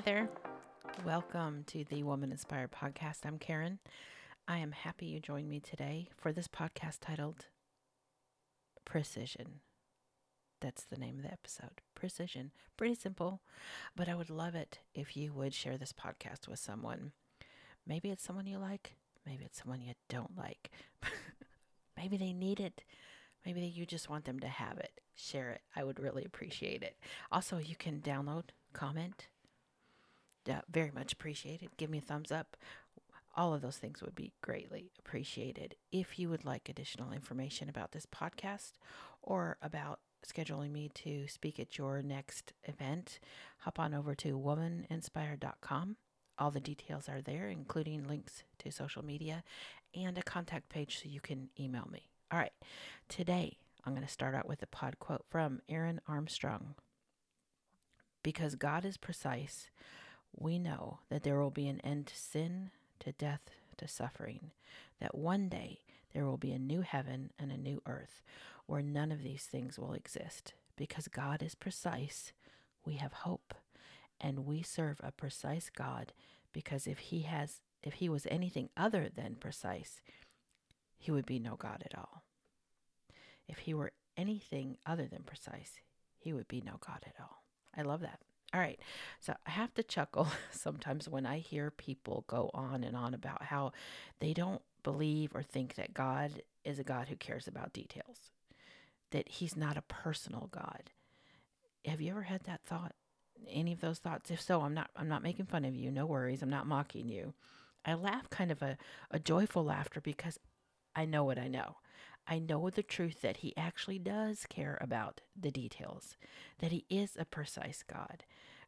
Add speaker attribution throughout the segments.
Speaker 1: Hi there. Welcome to the Woman Inspired Podcast. I'm Karen. I am happy you joined me today for this podcast titled Precision. That's the name of the episode. Precision. Pretty simple, but I would love it if you would share this podcast with someone. Maybe it's someone you like, maybe it's someone you don't like. maybe they need it. Maybe you just want them to have it. Share it. I would really appreciate it. Also, you can download, comment. Yeah, very much appreciated. Give me a thumbs up. All of those things would be greatly appreciated. If you would like additional information about this podcast or about scheduling me to speak at your next event, hop on over to womaninspired.com. All the details are there, including links to social media and a contact page so you can email me. All right, today I'm going to start out with a pod quote from Aaron Armstrong. Because God is precise, we know that there will be an end to sin, to death, to suffering, that one day there will be a new heaven and a new earth where none of these things will exist. Because God is precise, we have hope, and we serve a precise God because if he has if he was anything other than precise, he would be no God at all. If he were anything other than precise, he would be no God at all. I love that. All right. So I have to chuckle sometimes when I hear people go on and on about how they don't believe or think that God is a God who cares about details, that he's not a personal God. Have you ever had that thought? Any of those thoughts? If so, I'm not I'm not making fun of you. No worries. I'm not mocking you. I laugh kind of a, a joyful laughter because I know what I know. I know the truth that He actually does care about the details, that He is a precise God.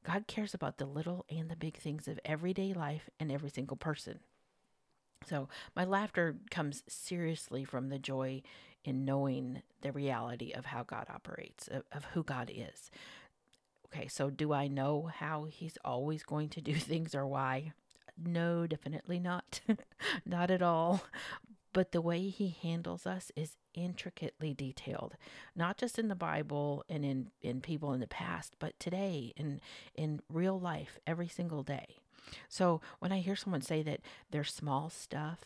Speaker 1: God cares about the little and the big things of everyday life and every single person. So, my laughter comes seriously from the joy in knowing the reality of how God operates, of, of who God is. Okay, so do I know how He's always going to do things or why? No, definitely not. not at all. But the way he handles us is intricately detailed, not just in the Bible and in, in people in the past, but today in in real life every single day. So when I hear someone say that their small stuff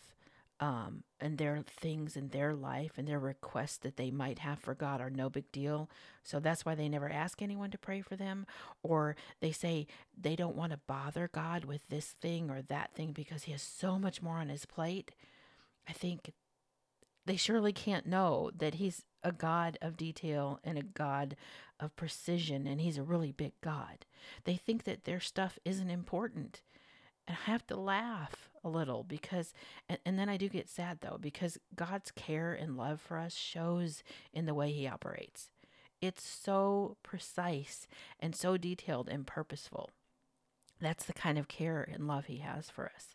Speaker 1: um, and their things in their life and their requests that they might have for God are no big deal. So that's why they never ask anyone to pray for them. Or they say they don't want to bother God with this thing or that thing because He has so much more on His plate. I think they surely can't know that he's a God of detail and a God of precision, and he's a really big God. They think that their stuff isn't important. And I have to laugh a little because, and, and then I do get sad though, because God's care and love for us shows in the way he operates. It's so precise and so detailed and purposeful. That's the kind of care and love he has for us.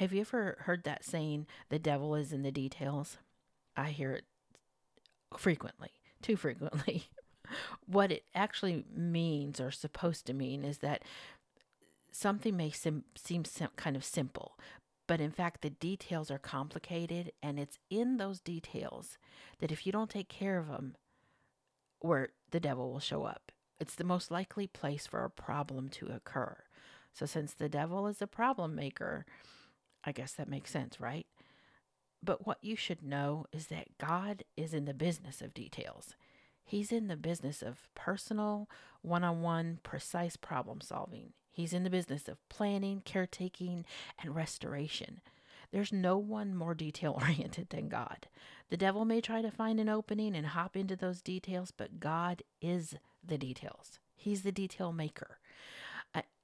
Speaker 1: Have you ever heard that saying, the devil is in the details? I hear it frequently, too frequently. what it actually means or supposed to mean is that something may sim- seem sim- kind of simple, but in fact, the details are complicated, and it's in those details that if you don't take care of them, where the devil will show up. It's the most likely place for a problem to occur. So, since the devil is a problem maker, I guess that makes sense, right? But what you should know is that God is in the business of details. He's in the business of personal, one on one, precise problem solving. He's in the business of planning, caretaking, and restoration. There's no one more detail oriented than God. The devil may try to find an opening and hop into those details, but God is the details. He's the detail maker.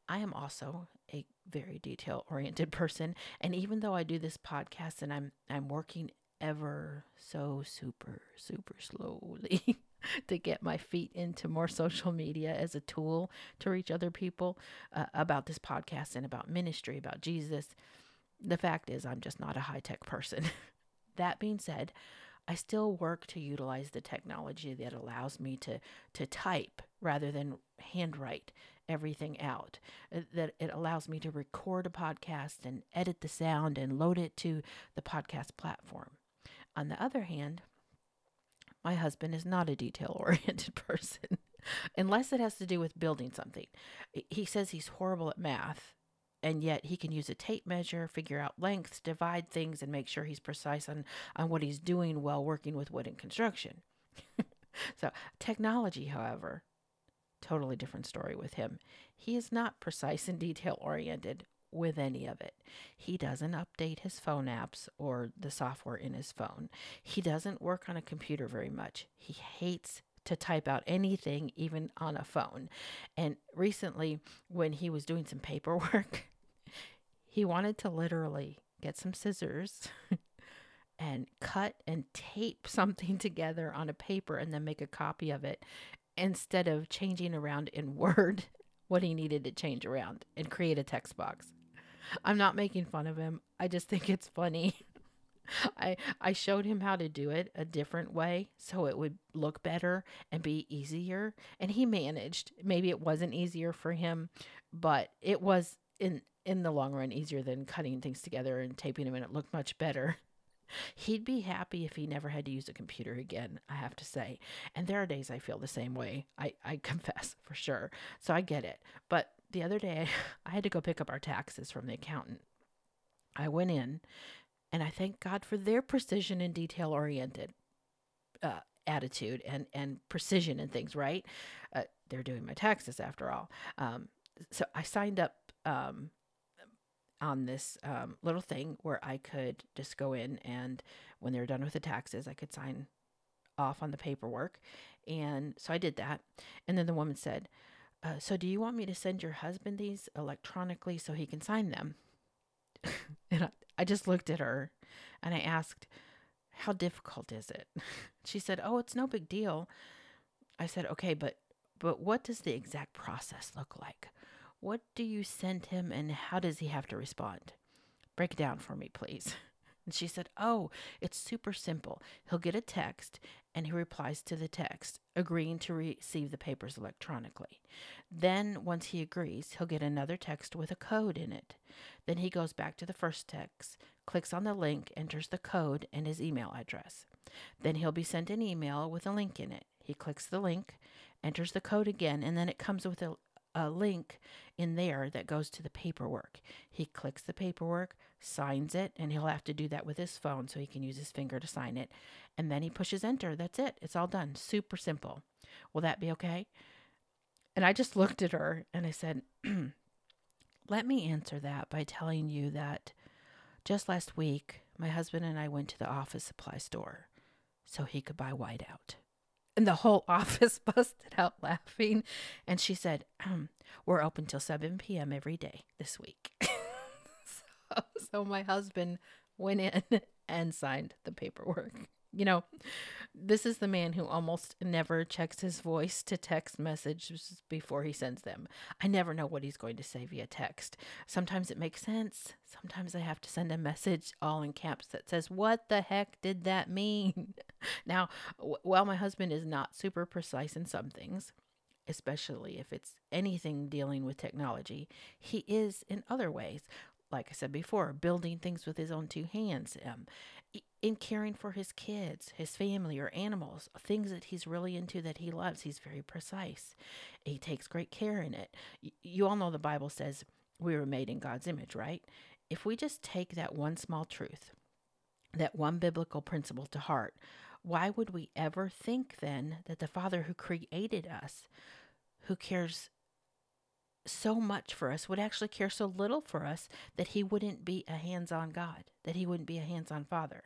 Speaker 1: I, am also a very detail oriented person. And even though I do this podcast and I'm I'm working ever so super, super slowly to get my feet into more social media as a tool to reach other people uh, about this podcast and about ministry, about Jesus. The fact is, I'm just not a high tech person. that being said, I still work to utilize the technology that allows me to to type rather than handwrite everything out. Uh, that it allows me to record a podcast and edit the sound and load it to the podcast platform. On the other hand, my husband is not a detail oriented person. unless it has to do with building something. He says he's horrible at math, and yet he can use a tape measure, figure out lengths, divide things, and make sure he's precise on, on what he's doing while working with wood and construction. so, technology, however, totally different story with him. He is not precise and detail oriented with any of it. He doesn't update his phone apps or the software in his phone. He doesn't work on a computer very much. He hates to type out anything, even on a phone. And recently, when he was doing some paperwork, he wanted to literally get some scissors and cut and tape something together on a paper and then make a copy of it instead of changing around in Word what he needed to change around and create a text box. I'm not making fun of him. I just think it's funny. I I showed him how to do it a different way so it would look better and be easier and he managed. Maybe it wasn't easier for him, but it was in in the long run easier than cutting things together and taping them and it looked much better. He'd be happy if he never had to use a computer again, I have to say. And there are days I feel the same way. I, I confess for sure. So I get it. But the other day, I had to go pick up our taxes from the accountant. I went in and I thank God for their precision and detail oriented uh, attitude and, and precision and things, right? Uh, they're doing my taxes after all. Um, so I signed up um, on this um, little thing where I could just go in and when they were done with the taxes, I could sign off on the paperwork. And so I did that. And then the woman said, uh, So do you want me to send your husband these electronically so he can sign them? and I, I just looked at her and I asked, How difficult is it? she said, Oh, it's no big deal. I said, Okay, but but what does the exact process look like? What do you send him and how does he have to respond? Break it down for me, please. And she said, Oh, it's super simple. He'll get a text and he replies to the text, agreeing to receive the papers electronically. Then, once he agrees, he'll get another text with a code in it. Then he goes back to the first text, clicks on the link, enters the code and his email address. Then he'll be sent an email with a link in it. He clicks the link, enters the code again, and then it comes with a, a link in there that goes to the paperwork. He clicks the paperwork, signs it, and he'll have to do that with his phone so he can use his finger to sign it. And then he pushes enter. That's it. It's all done. Super simple. Will that be okay? And I just looked at her and I said, Let me answer that by telling you that just last week, my husband and I went to the office supply store so he could buy whiteout. And the whole office busted out laughing. And she said, um, We're open till 7 p.m. every day this week. so, so my husband went in and signed the paperwork. You know, this is the man who almost never checks his voice to text messages before he sends them. I never know what he's going to say via text. Sometimes it makes sense. Sometimes I have to send a message all in caps that says, What the heck did that mean? now, w- while my husband is not super precise in some things, especially if it's anything dealing with technology, he is in other ways like I said before, building things with his own two hands, um, in caring for his kids, his family, or animals, things that he's really into that he loves. He's very precise. He takes great care in it. You all know the Bible says we were made in God's image, right? If we just take that one small truth, that one biblical principle to heart, why would we ever think then that the Father who created us, who cares so much for us, would actually care so little for us that he wouldn't be a hands on God, that he wouldn't be a hands on father,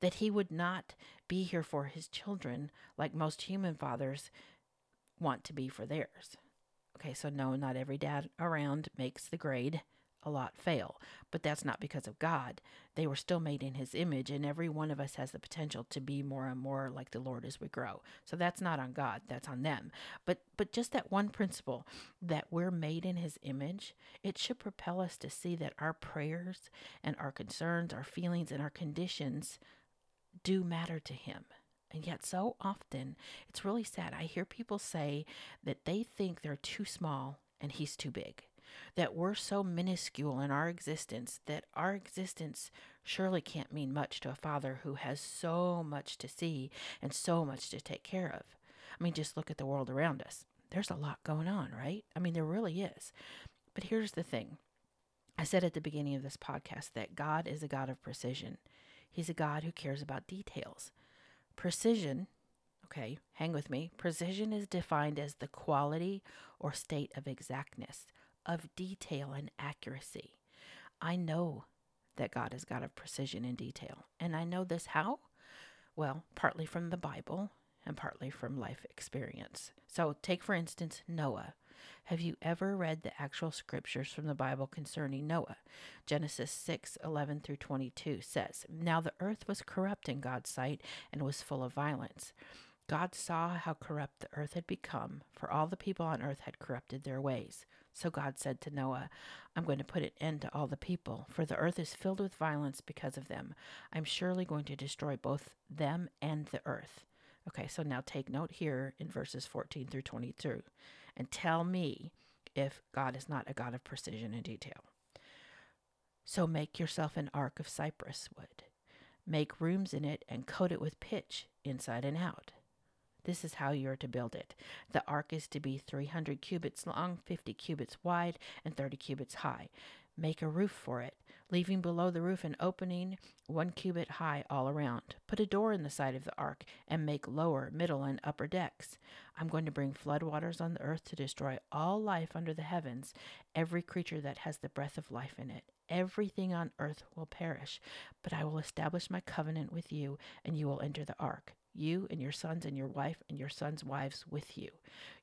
Speaker 1: that he would not be here for his children like most human fathers want to be for theirs. Okay, so no, not every dad around makes the grade a lot fail, but that's not because of God. They were still made in His image, and every one of us has the potential to be more and more like the Lord as we grow. So that's not on God; that's on them. But but just that one principle that we're made in His image, it should propel us to see that our prayers and our concerns, our feelings, and our conditions do matter to Him. And yet, so often, it's really sad. I hear people say that they think they're too small and He's too big that we're so minuscule in our existence that our existence surely can't mean much to a father who has so much to see and so much to take care of. I mean, just look at the world around us. There's a lot going on, right? I mean, there really is. But here's the thing I said at the beginning of this podcast that God is a God of precision, He's a God who cares about details. Precision, okay, hang with me. Precision is defined as the quality or state of exactness, of detail and accuracy. I know that God is God of precision and detail. And I know this how? Well, partly from the Bible and partly from life experience. So, take for instance Noah. Have you ever read the actual scriptures from the Bible concerning Noah? Genesis 6 11 through 22 says, Now the earth was corrupt in God's sight and was full of violence. God saw how corrupt the earth had become, for all the people on earth had corrupted their ways. So God said to Noah, I'm going to put an end to all the people, for the earth is filled with violence because of them. I'm surely going to destroy both them and the earth. Okay, so now take note here in verses 14 through 22 and tell me if God is not a God of precision and detail. So make yourself an ark of cypress wood. Make rooms in it and coat it with pitch inside and out. This is how you are to build it. The ark is to be 300 cubits long, 50 cubits wide, and 30 cubits high. Make a roof for it, leaving below the roof an opening one cubit high all around. Put a door in the side of the ark, and make lower, middle, and upper decks. I'm going to bring floodwaters on the earth to destroy all life under the heavens, every creature that has the breath of life in it. Everything on earth will perish, but I will establish my covenant with you, and you will enter the ark you and your sons and your wife and your sons' wives with you.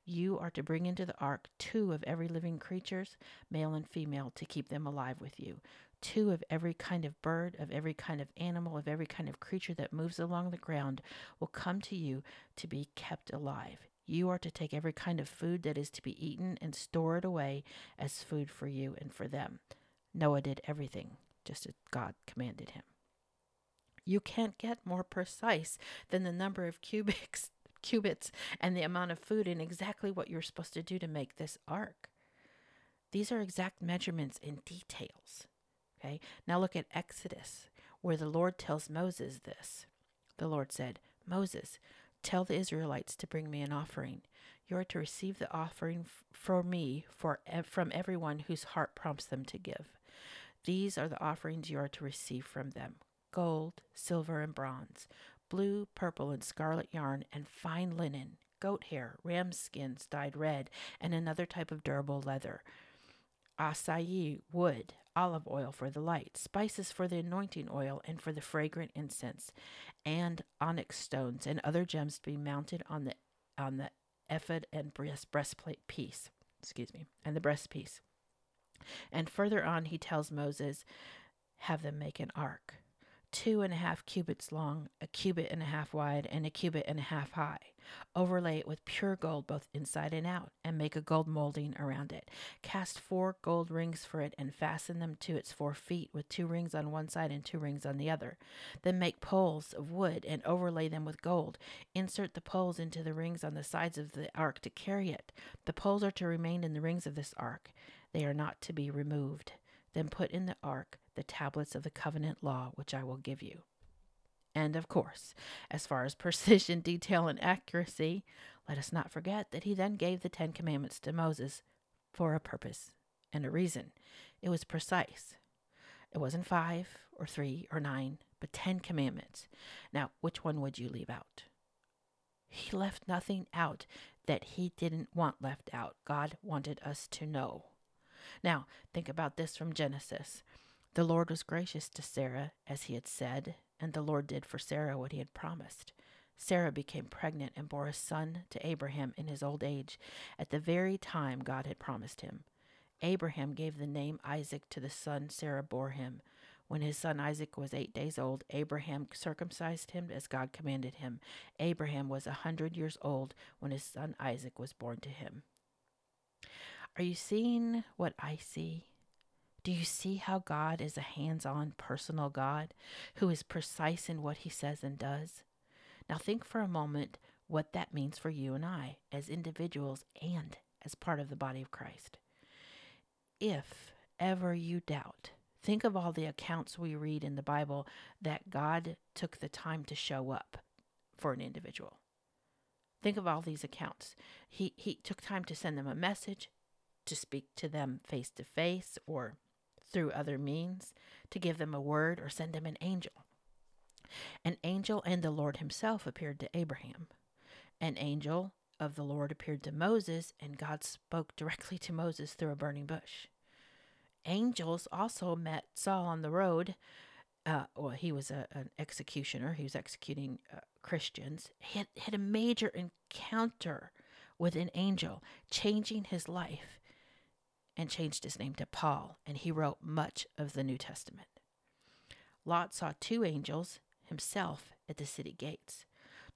Speaker 1: You are to bring into the ark two of every living creatures, male and female, to keep them alive with you. Two of every kind of bird, of every kind of animal, of every kind of creature that moves along the ground will come to you to be kept alive. You are to take every kind of food that is to be eaten and store it away as food for you and for them. Noah did everything just as God commanded him. You can't get more precise than the number of cubics, cubits and the amount of food and exactly what you're supposed to do to make this ark. These are exact measurements in details. Okay, now look at Exodus, where the Lord tells Moses this. The Lord said, Moses, tell the Israelites to bring me an offering. You are to receive the offering for me for from everyone whose heart prompts them to give. These are the offerings you are to receive from them gold, silver, and bronze, blue, purple, and scarlet yarn, and fine linen, goat hair, ram skins dyed red, and another type of durable leather, acai, wood, olive oil for the light, spices for the anointing oil and for the fragrant incense, and onyx stones and other gems to be mounted on the on the ephod and breast, breastplate piece. Excuse me, and the breastpiece. And further on, he tells Moses, have them make an ark two and a half cubits long, a cubit and a half wide, and a cubit and a half high. Overlay it with pure gold both inside and out, and make a gold molding around it. Cast four gold rings for it, and fasten them to its four feet, with two rings on one side and two rings on the other. Then make poles of wood, and overlay them with gold. Insert the poles into the rings on the sides of the ark to carry it. The poles are to remain in the rings of this ark, they are not to be removed. Then put in the ark the tablets of the covenant law which I will give you. And of course, as far as precision, detail, and accuracy, let us not forget that he then gave the Ten Commandments to Moses for a purpose and a reason. It was precise. It wasn't five or three or nine, but ten commandments. Now, which one would you leave out? He left nothing out that he didn't want left out. God wanted us to know. Now, think about this from Genesis. The Lord was gracious to Sarah, as he had said, and the Lord did for Sarah what he had promised. Sarah became pregnant and bore a son to Abraham in his old age, at the very time God had promised him. Abraham gave the name Isaac to the son Sarah bore him. When his son Isaac was eight days old, Abraham circumcised him as God commanded him. Abraham was a hundred years old when his son Isaac was born to him. Are you seeing what I see? Do you see how God is a hands on, personal God who is precise in what he says and does? Now, think for a moment what that means for you and I as individuals and as part of the body of Christ. If ever you doubt, think of all the accounts we read in the Bible that God took the time to show up for an individual. Think of all these accounts. He he took time to send them a message, to speak to them face to face or through other means, to give them a word or send them an angel. An angel and the Lord himself appeared to Abraham. An angel of the Lord appeared to Moses, and God spoke directly to Moses through a burning bush. Angels also met Saul on the road. Uh, well, he was a, an executioner. He was executing uh, Christians. He had, had a major encounter with an angel, changing his life, and changed his name to Paul. And he wrote much of the New Testament. Lot saw two angels himself at the city gates.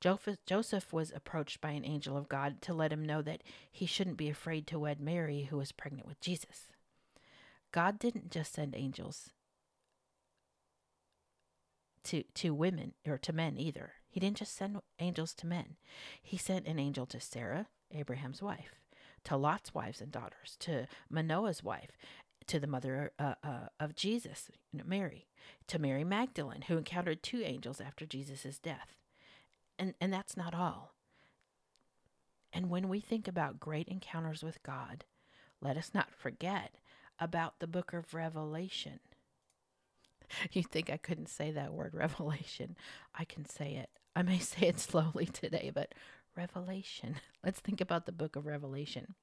Speaker 1: Joseph was approached by an angel of God to let him know that he shouldn't be afraid to wed Mary, who was pregnant with Jesus. God didn't just send angels to to women or to men either. He didn't just send angels to men. He sent an angel to Sarah, Abraham's wife, to Lot's wives and daughters, to Manoah's wife, to the mother uh, uh, of Jesus, Mary, to Mary Magdalene, who encountered two angels after Jesus' death. And, and that's not all. And when we think about great encounters with God, let us not forget about the book of Revelation. You think I couldn't say that word, revelation? I can say it. I may say it slowly today, but revelation. Let's think about the book of Revelation.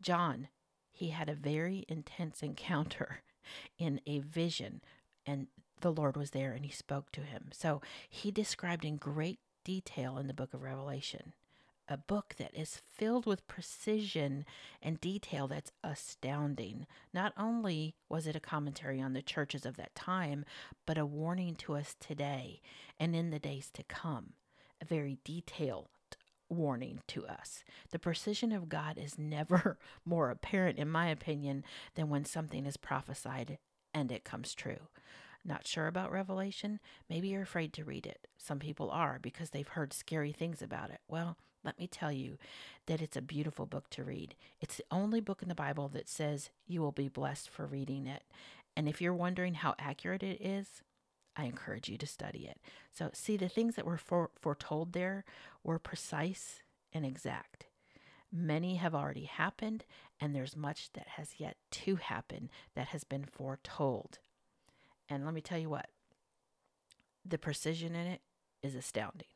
Speaker 1: John, he had a very intense encounter in a vision, and the Lord was there and he spoke to him. So he described in great detail in the book of Revelation a book that is filled with precision and detail that's astounding. Not only was it a commentary on the churches of that time, but a warning to us today and in the days to come. A very detailed warning to us. The precision of God is never more apparent, in my opinion, than when something is prophesied and it comes true. Not sure about Revelation? Maybe you're afraid to read it. Some people are because they've heard scary things about it. Well, let me tell you that it's a beautiful book to read. It's the only book in the Bible that says you will be blessed for reading it. And if you're wondering how accurate it is, I encourage you to study it. So, see, the things that were for, foretold there were precise and exact. Many have already happened, and there's much that has yet to happen that has been foretold. And let me tell you what, the precision in it is astounding.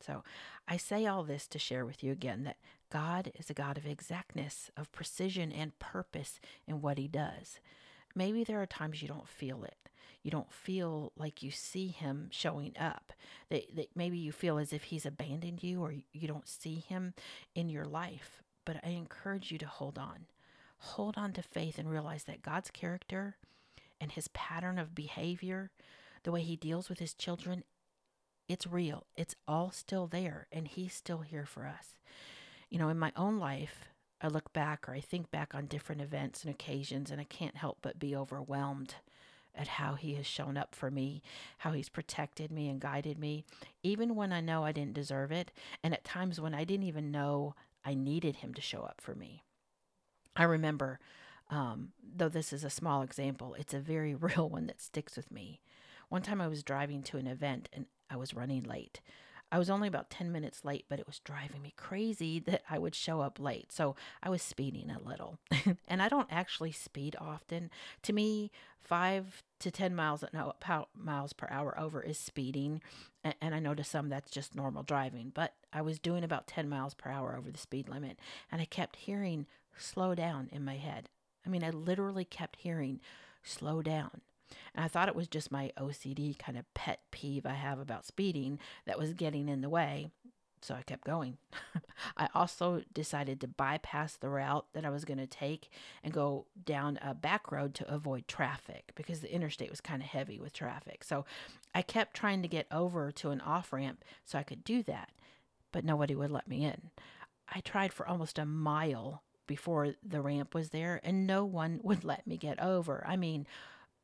Speaker 1: So I say all this to share with you again that God is a God of exactness, of precision, and purpose in what He does. Maybe there are times you don't feel it. You don't feel like you see Him showing up. That, that maybe you feel as if He's abandoned you or you don't see Him in your life. But I encourage you to hold on. Hold on to faith and realize that God's character and His pattern of behavior, the way He deals with His children, it's real. It's all still there, and He's still here for us. You know, in my own life, I look back or I think back on different events and occasions, and I can't help but be overwhelmed at how He has shown up for me, how He's protected me and guided me, even when I know I didn't deserve it, and at times when I didn't even know I needed Him to show up for me. I remember, um, though this is a small example, it's a very real one that sticks with me. One time I was driving to an event and I was running late. I was only about 10 minutes late, but it was driving me crazy that I would show up late. So I was speeding a little. and I don't actually speed often. To me, 5 to 10 miles no, miles per hour over is speeding. And I know to some that's just normal driving, but I was doing about 10 miles per hour over the speed limit. And I kept hearing slow down in my head. I mean, I literally kept hearing slow down, and I thought it was just my OCD kind of pet peeve I have about speeding that was getting in the way. So I kept going. I also decided to bypass the route that I was going to take and go down a back road to avoid traffic because the interstate was kind of heavy with traffic. So I kept trying to get over to an off ramp so I could do that, but nobody would let me in. I tried for almost a mile before the ramp was there, and no one would let me get over. I mean,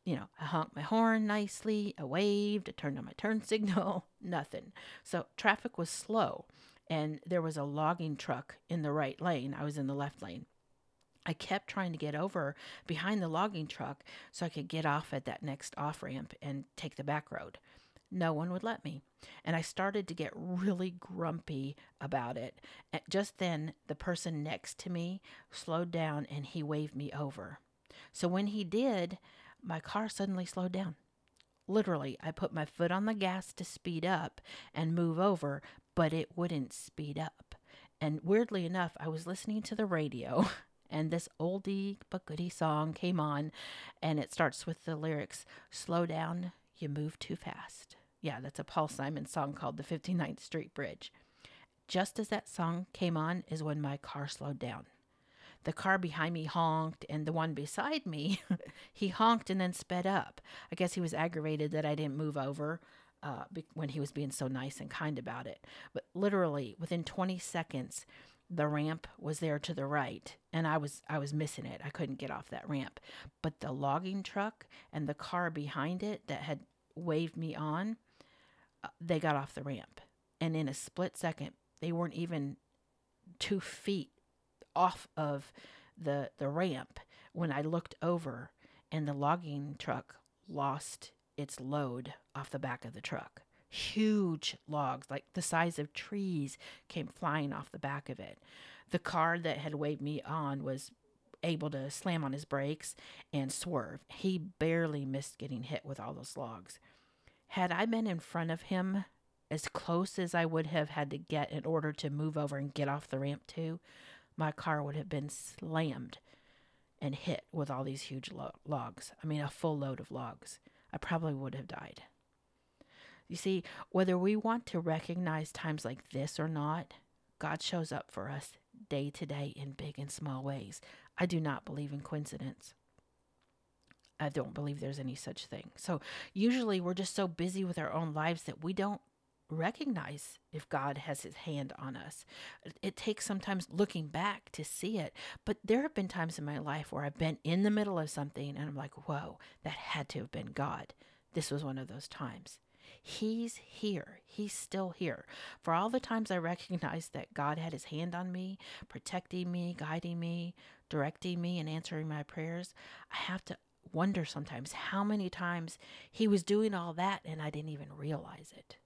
Speaker 1: you know, I honked my horn nicely, I waved, I turned on my turn signal, nothing. So traffic was slow, and there was a logging truck in the right lane. I was in the left lane. I kept trying to get over behind the logging truck so I could get off at that next off ramp and take the back road. No one would let me. And I started to get really grumpy about it. And just then, the person next to me slowed down and he waved me over. So when he did, my car suddenly slowed down. Literally, I put my foot on the gas to speed up and move over, but it wouldn't speed up. And weirdly enough, I was listening to the radio and this oldie but goodie song came on and it starts with the lyrics Slow down, you move too fast. Yeah, that's a Paul Simon song called The 59th Street Bridge. Just as that song came on is when my car slowed down. The car behind me honked, and the one beside me, he honked and then sped up. I guess he was aggravated that I didn't move over uh, when he was being so nice and kind about it. But literally, within 20 seconds, the ramp was there to the right and I was I was missing it. I couldn't get off that ramp. But the logging truck and the car behind it that had waved me on, uh, they got off the ramp. And in a split second, they weren't even 2 feet off of the the ramp when I looked over and the logging truck lost its load off the back of the truck. Huge logs, like the size of trees, came flying off the back of it. The car that had waved me on was able to slam on his brakes and swerve. He barely missed getting hit with all those logs. Had I been in front of him as close as I would have had to get in order to move over and get off the ramp too, my car would have been slammed and hit with all these huge lo- logs. I mean, a full load of logs. I probably would have died. You see, whether we want to recognize times like this or not, God shows up for us day to day in big and small ways. I do not believe in coincidence. I don't believe there's any such thing. So, usually we're just so busy with our own lives that we don't recognize if God has his hand on us. It takes sometimes looking back to see it. But there have been times in my life where I've been in the middle of something and I'm like, whoa, that had to have been God. This was one of those times. He's here. He's still here. For all the times I recognized that God had his hand on me, protecting me, guiding me, directing me, and answering my prayers, I have to wonder sometimes how many times he was doing all that and I didn't even realize it.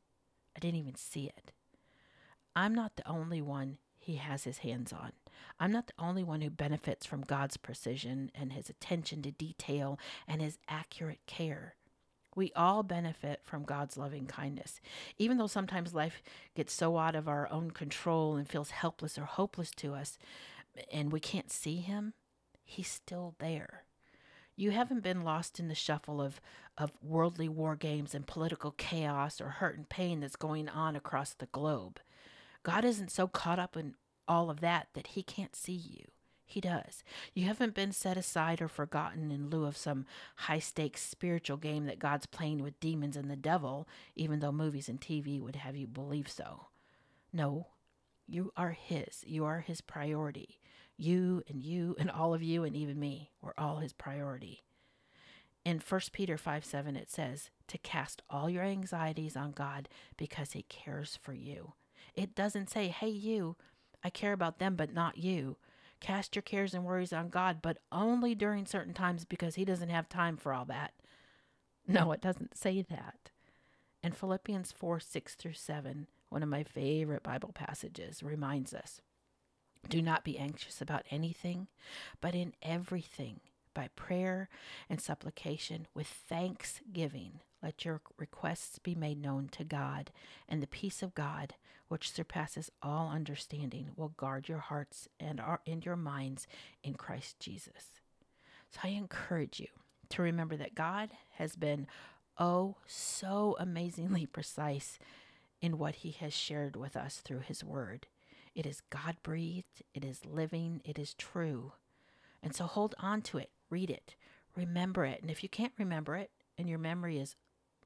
Speaker 1: I didn't even see it. I'm not the only one he has his hands on. I'm not the only one who benefits from God's precision and his attention to detail and his accurate care. We all benefit from God's loving kindness. Even though sometimes life gets so out of our own control and feels helpless or hopeless to us, and we can't see Him, He's still there. You haven't been lost in the shuffle of, of worldly war games and political chaos or hurt and pain that's going on across the globe. God isn't so caught up in all of that that He can't see you. He does. You haven't been set aside or forgotten in lieu of some high stakes spiritual game that God's playing with demons and the devil, even though movies and TV would have you believe so. No, you are His. You are His priority. You and you and all of you and even me, we're all His priority. In 1 Peter 5 7, it says, to cast all your anxieties on God because He cares for you. It doesn't say, hey, you, I care about them, but not you. Cast your cares and worries on God, but only during certain times because He doesn't have time for all that. No, it doesn't say that. And Philippians 4 6 through 7, one of my favorite Bible passages, reminds us do not be anxious about anything, but in everything, by prayer and supplication, with thanksgiving, let your requests be made known to God, and the peace of God, which surpasses all understanding, will guard your hearts and, our, and your minds in Christ Jesus. So I encourage you to remember that God has been, oh, so amazingly precise in what He has shared with us through His Word. It is God breathed, it is living, it is true. And so hold on to it, read it, remember it. And if you can't remember it and your memory is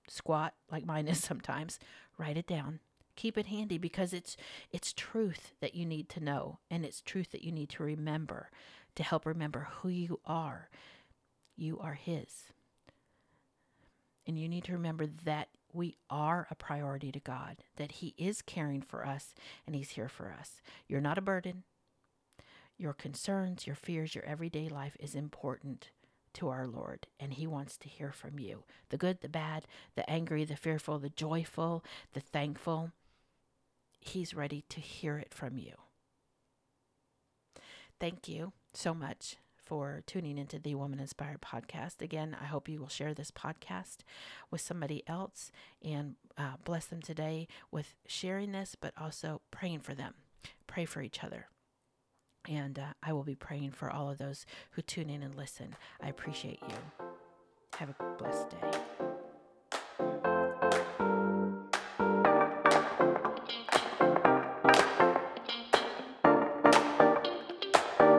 Speaker 1: squat like mine is sometimes, write it down. Keep it handy because it's it's truth that you need to know and it's truth that you need to remember to help remember who you are. You are his. And you need to remember that we are a priority to God, that He is caring for us and He's here for us. You're not a burden. Your concerns, your fears, your everyday life is important to our Lord, and He wants to hear from you the good, the bad, the angry, the fearful, the joyful, the thankful. He's ready to hear it from you. Thank you so much for tuning into the Woman Inspired podcast. Again, I hope you will share this podcast with somebody else and uh, bless them today with sharing this, but also praying for them. Pray for each other. And uh, I will be praying for all of those who tune in and listen. I appreciate you. Have a blessed day.